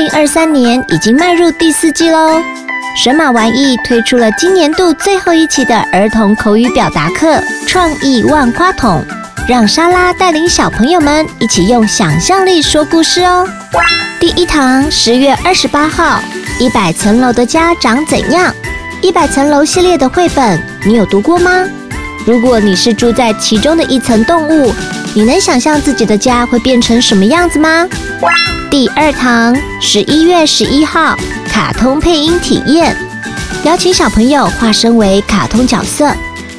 零二三年已经迈入第四季喽。神马玩意推出了今年度最后一期的儿童口语表达课——创意万花筒，让莎拉带领小朋友们一起用想象力说故事哦。第一堂，十月二十八号，一百层楼的家长怎样？一百层楼系列的绘本，你有读过吗？如果你是住在其中的一层动物，你能想象自己的家会变成什么样子吗？第二堂，十一月十一号，卡通配音体验，邀请小朋友化身为卡通角色，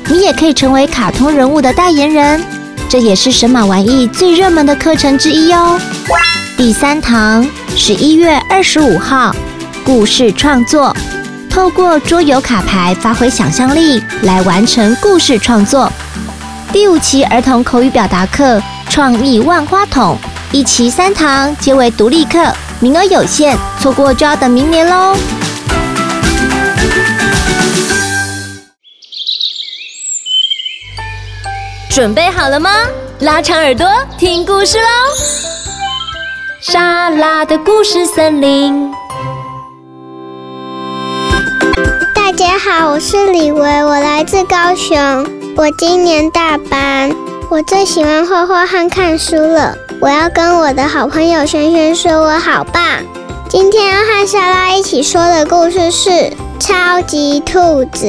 你也可以成为卡通人物的代言人，这也是神马玩意最热门的课程之一哦。第三堂，十一月二十五号，故事创作，透过桌游卡牌发挥想象力来完成故事创作。第五期儿童口语表达课，创意万花筒。一期三堂皆为独立课，名额有限，错过就要等明年喽。准备好了吗？拉长耳朵听故事喽！莎拉的故事森林。大家好，我是李维，我来自高雄，我今年大班，我最喜欢画画和看书了。我要跟我的好朋友轩轩说，我好棒。今天要和莎拉一起说的故事是《超级兔子》。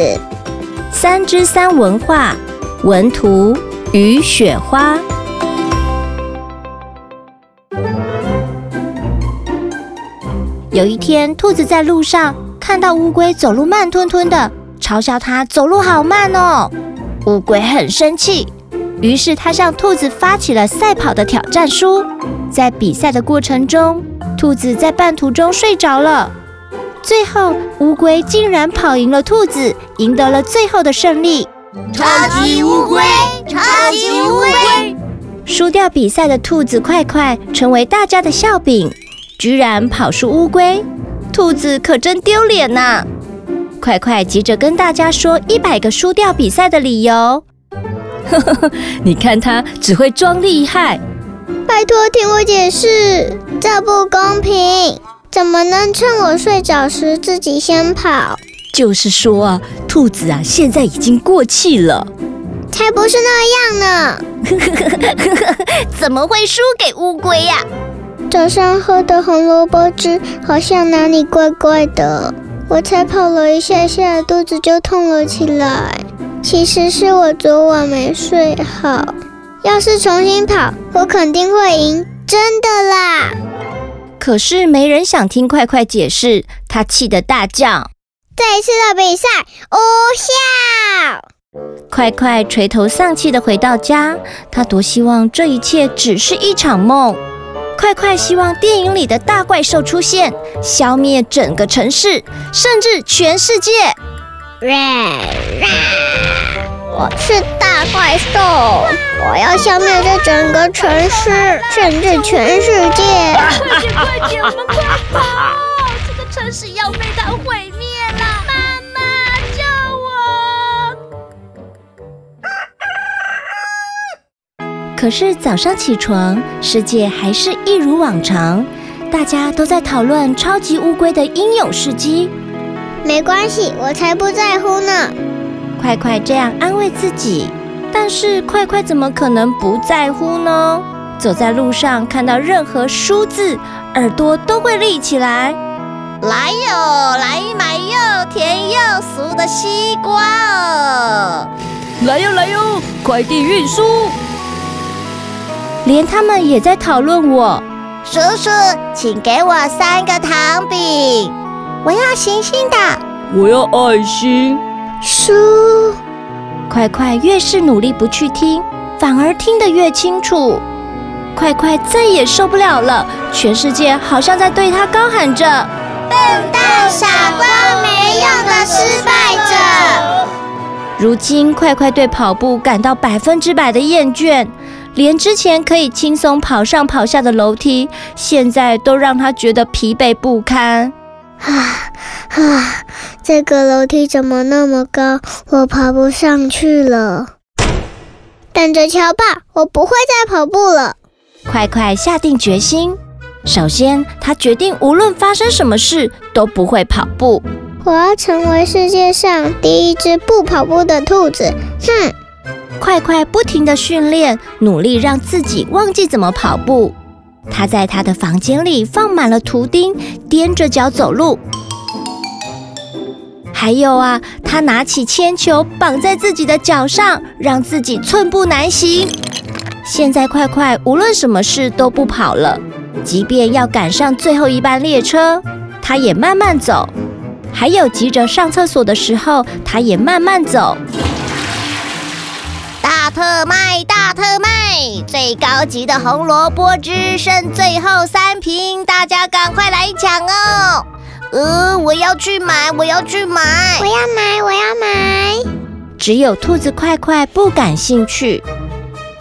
三之三文化文图与雪花。有一天，兔子在路上看到乌龟走路慢吞吞的，嘲笑它走路好慢哦。乌龟很生气。于是它向兔子发起了赛跑的挑战书。在比赛的过程中，兔子在半途中睡着了。最后，乌龟竟然跑赢了兔子，赢得了最后的胜利。超级乌龟，超级乌龟！输掉比赛的兔子快快成为大家的笑柄，居然跑输乌龟，兔子可真丢脸呐！快快急着跟大家说一百个输掉比赛的理由。呵呵呵，你看他只会装厉害。拜托听我解释，这不公平！怎么能趁我睡着时自己先跑？就是说啊，兔子啊，现在已经过气了。才不是那样呢！呵呵呵呵呵，怎么会输给乌龟呀？早上喝的红萝卜汁好像哪里怪怪的，我才跑了一下下，肚子就痛了起来。其实是我昨晚没睡好，要是重新跑，我肯定会赢，真的啦！可是没人想听快快解释，他气得大叫：“这一次的比赛无效！”快快垂头丧气地回到家，他多希望这一切只是一场梦。快快希望电影里的大怪兽出现，消灭整个城市，甚至全世界。我是大怪兽，我要消灭这整个城市，甚至全世界！快点，快点，我们快跑！这个城市要被它毁灭可是早上起床，世界还是一如往常，大家都在讨论超级乌龟的英勇事迹。没关系，我才不在乎呢。快快这样安慰自己，但是快快怎么可能不在乎呢？走在路上看到任何书字，耳朵都会立起来。来哟，来买又甜又熟的西瓜哦！来哟来哟，快递运输。连他们也在讨论我。叔叔，请给我三个糖饼。我要星星的，我要爱心。叔，快快越是努力不去听，反而听得越清楚。快快再也受不了了，全世界好像在对他高喊着：“笨蛋、傻瓜、没用的失败者！”如今，快快对跑步感到百分之百的厌倦，连之前可以轻松跑上跑下的楼梯，现在都让他觉得疲惫不堪。啊啊！这个楼梯怎么那么高？我爬不上去了。等着瞧吧，我不会再跑步了。快快下定决心，首先，他决定无论发生什么事都不会跑步。我要成为世界上第一只不跑步的兔子！哼！快快不停地训练，努力让自己忘记怎么跑步。他在他的房间里放满了图钉，踮着脚走路。还有啊，他拿起铅球绑在自己的脚上，让自己寸步难行。现在快快无论什么事都不跑了，即便要赶上最后一班列车，他也慢慢走。还有急着上厕所的时候，他也慢慢走。大特卖，大特卖，最高级的红萝卜汁剩最后三瓶，大家赶快来抢哦！呃，我要去买，我要去买，我要买，我要买。只有兔子快快不感兴趣。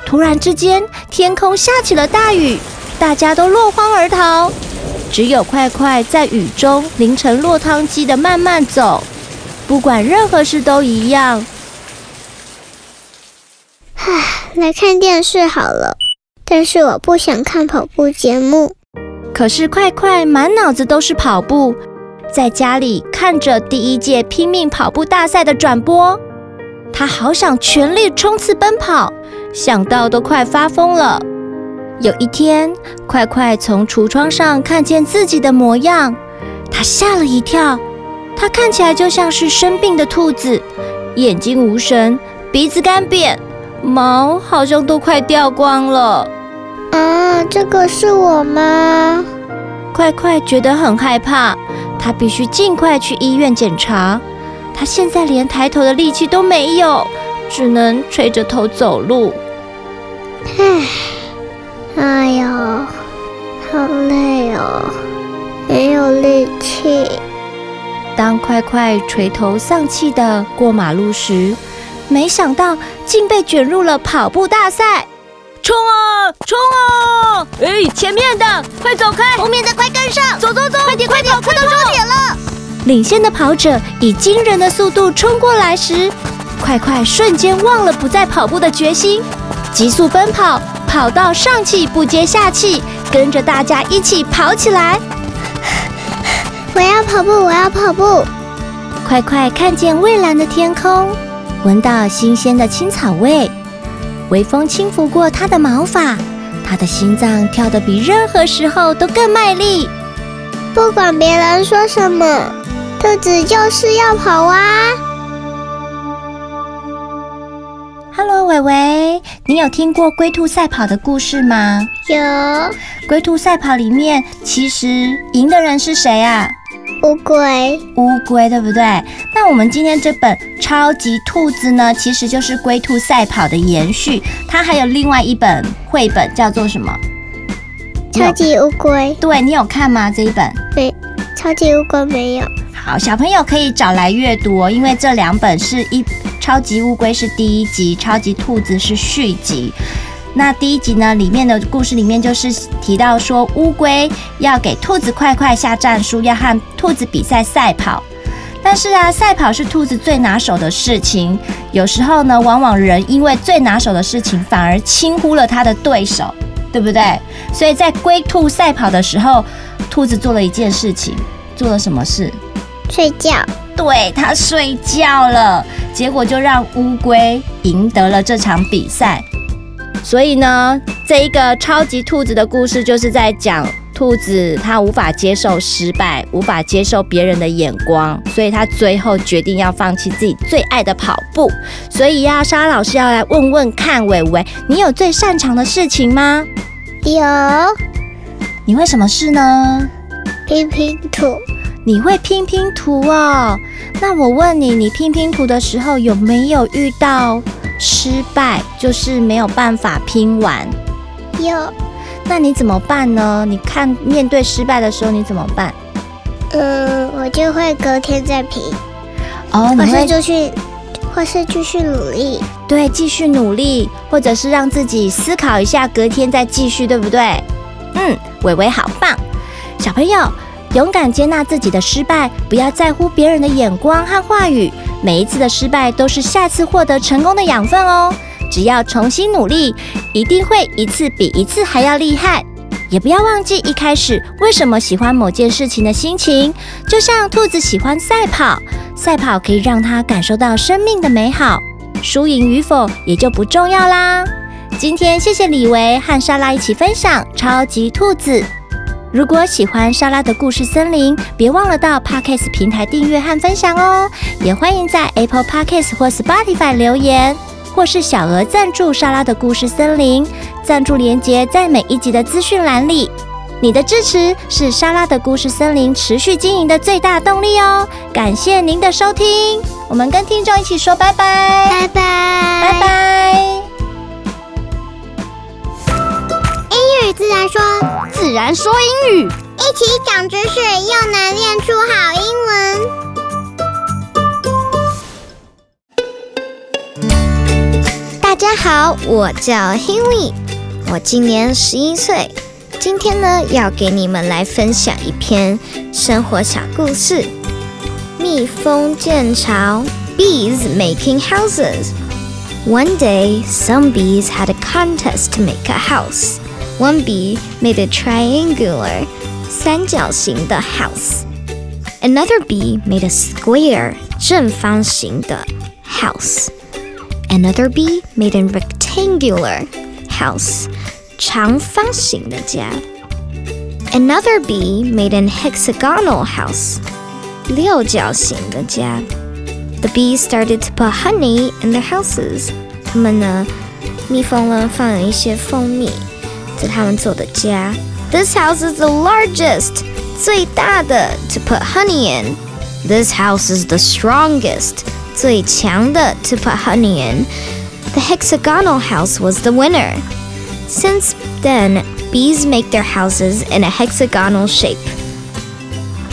突然之间，天空下起了大雨，大家都落荒而逃。只有快快在雨中淋成落汤鸡的慢慢走，不管任何事都一样。唉，来看电视好了，但是我不想看跑步节目。可是快快满脑子都是跑步，在家里看着第一届拼命跑步大赛的转播，他好想全力冲刺奔跑，想到都快发疯了。有一天，快快从橱窗上看见自己的模样，他吓了一跳。他看起来就像是生病的兔子，眼睛无神，鼻子干瘪，毛好像都快掉光了。啊，这个是我吗？快快觉得很害怕，他必须尽快去医院检查。他现在连抬头的力气都没有，只能垂着头走路。唉。哎呦，好累哦，没有力气。当快快垂头丧气的过马路时，没想到竟被卷入了跑步大赛。冲啊，冲啊！哎，前面的快走开，后面的快跟上，走走走，快点快点，快到终点了。领先的跑者以惊人的速度冲过来时，快快瞬间忘了不再跑步的决心，急速奔跑。跑到上气不接下气，跟着大家一起跑起来。我要跑步，我要跑步。快快看见蔚蓝的天空，闻到新鲜的青草味，微风轻拂过它的毛发，它的心脏跳得比任何时候都更卖力。不管别人说什么，兔子就是要跑啊！Hello，伟伟，你有听过龟兔赛跑的故事吗？有。龟兔赛跑里面，其实赢的人是谁啊？乌龟。乌龟，对不对？那我们今天这本《超级兔子》呢，其实就是龟兔赛跑的延续。它还有另外一本绘本，叫做什么？超级乌龟。对，你有看吗？这一本？对。超级乌龟没有。好，小朋友可以找来阅读哦，因为这两本是一。超级乌龟是第一集，超级兔子是续集。那第一集呢，里面的故事里面就是提到说，乌龟要给兔子快快下战书，要和兔子比赛赛跑。但是啊，赛跑是兔子最拿手的事情，有时候呢，往往人因为最拿手的事情，反而轻忽了他的对手，对不对？所以在龟兔赛跑的时候，兔子做了一件事情，做了什么事？睡觉。对，他睡觉了，结果就让乌龟赢得了这场比赛。所以呢，这一个超级兔子的故事就是在讲兔子它无法接受失败，无法接受别人的眼光，所以它最后决定要放弃自己最爱的跑步。所以呀，莎拉老师要来问问看，伟伟，你有最擅长的事情吗？有。你会什么事呢？拼拼图。你会拼拼图哦？那我问你，你拼拼图的时候有没有遇到失败，就是没有办法拼完？哟。那你怎么办呢？你看面对失败的时候你怎么办？嗯，我就会隔天再拼。哦，你会，或是就去，或是继续努力。对，继续努力，或者是让自己思考一下，隔天再继续，对不对？嗯，伟伟好棒，小朋友。勇敢接纳自己的失败，不要在乎别人的眼光和话语。每一次的失败都是下次获得成功的养分哦。只要重新努力，一定会一次比一次还要厉害。也不要忘记一开始为什么喜欢某件事情的心情。就像兔子喜欢赛跑，赛跑可以让它感受到生命的美好，输赢与否也就不重要啦。今天谢谢李维和莎拉一起分享超级兔子。如果喜欢莎拉的故事森林，别忘了到 Podcast 平台订阅和分享哦。也欢迎在 Apple Podcast 或 Spotify 留言，或是小额赞助莎拉的故事森林。赞助连接在每一集的资讯栏里。你的支持是莎拉的故事森林持续经营的最大动力哦。感谢您的收听，我们跟听众一起说拜拜，拜拜，拜拜。自然说，自然说英语，一起长知识，又能练出好英文。大家好，我叫 Henry，我今年十一岁。今天呢，要给你们来分享一篇生活小故事：蜜蜂建巢，Bees making houses. One day, some bees had a contest to make a house. One bee made a triangular 三角形的 house. Another bee made a square 正方形的 house. Another bee made a rectangular house 长方形的家. Another bee made an hexagonal house 六角形的家. The bees started to put honey in their houses. 它们呢，蜜蜂呢放了一些蜂蜜。 在他们做的家。This house is the largest，最大的，to put honey in。This house is the strongest，最强的，to put honey in。The hexagonal house was the winner。Since then, bees make their houses in a hexagonal shape。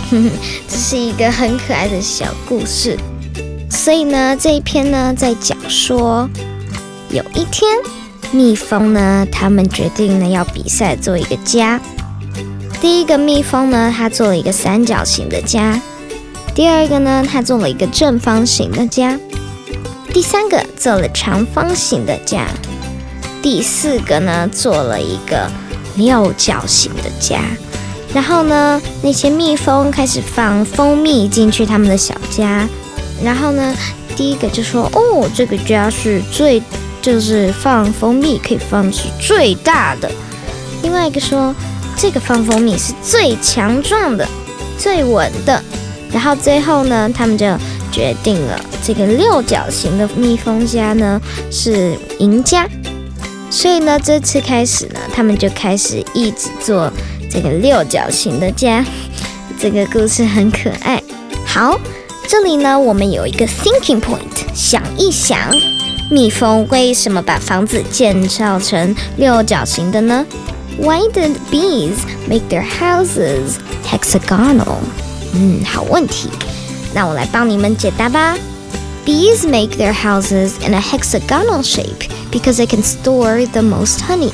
这是一个很可爱的小故事。所以呢，这一篇呢，在讲说，有一天。 蜜蜂呢，他们决定呢要比赛做一个家。第一个蜜蜂呢，它做了一个三角形的家；第二个呢，它做了一个正方形的家；第三个做了长方形的家；第四个呢，做了一个六角形的家。然后呢，那些蜜蜂开始放蜂蜜进去他们的小家。然后呢，第一个就说：“哦，这个家是最……”就是放蜂蜜可以放是最大的，另外一个说这个放蜂蜜是最强壮的、最稳的，然后最后呢，他们就决定了这个六角形的蜜蜂家呢是赢家，所以呢，这次开始呢，他们就开始一直做这个六角形的家。这个故事很可爱。好，这里呢，我们有一个 thinking point，想一想。蜜蜂为什么把房子建造成六角形的呢？Why did bees make their houses hexagonal？嗯，好问题。那我来帮你们解答吧。Bees make their houses in a hexagonal shape because they can store the most honey。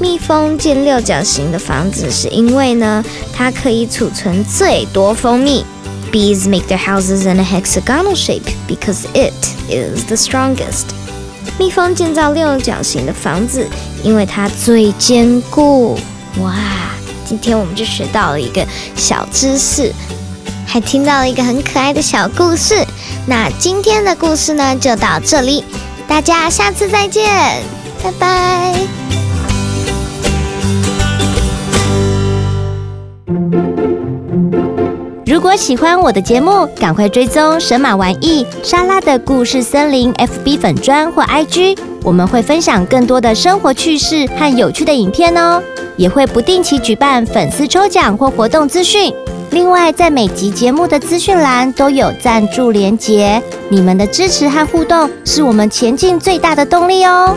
蜜蜂建六角形的房子是因为呢，它可以储存最多蜂蜜。Bees make their houses in a hexagonal shape because it is the strongest. 蜜蜂建造六角形的房子，因为它最坚固。哇，今天我们就学到了一个小知识，还听到了一个很可爱的小故事。那今天的故事呢，就到这里，大家下次再见，拜拜。如果喜欢我的节目，赶快追踪神马玩意莎拉的故事森林 FB 粉砖或 IG，我们会分享更多的生活趣事和有趣的影片哦，也会不定期举办粉丝抽奖或活动资讯。另外，在每集节目的资讯栏都有赞助连结，你们的支持和互动是我们前进最大的动力哦。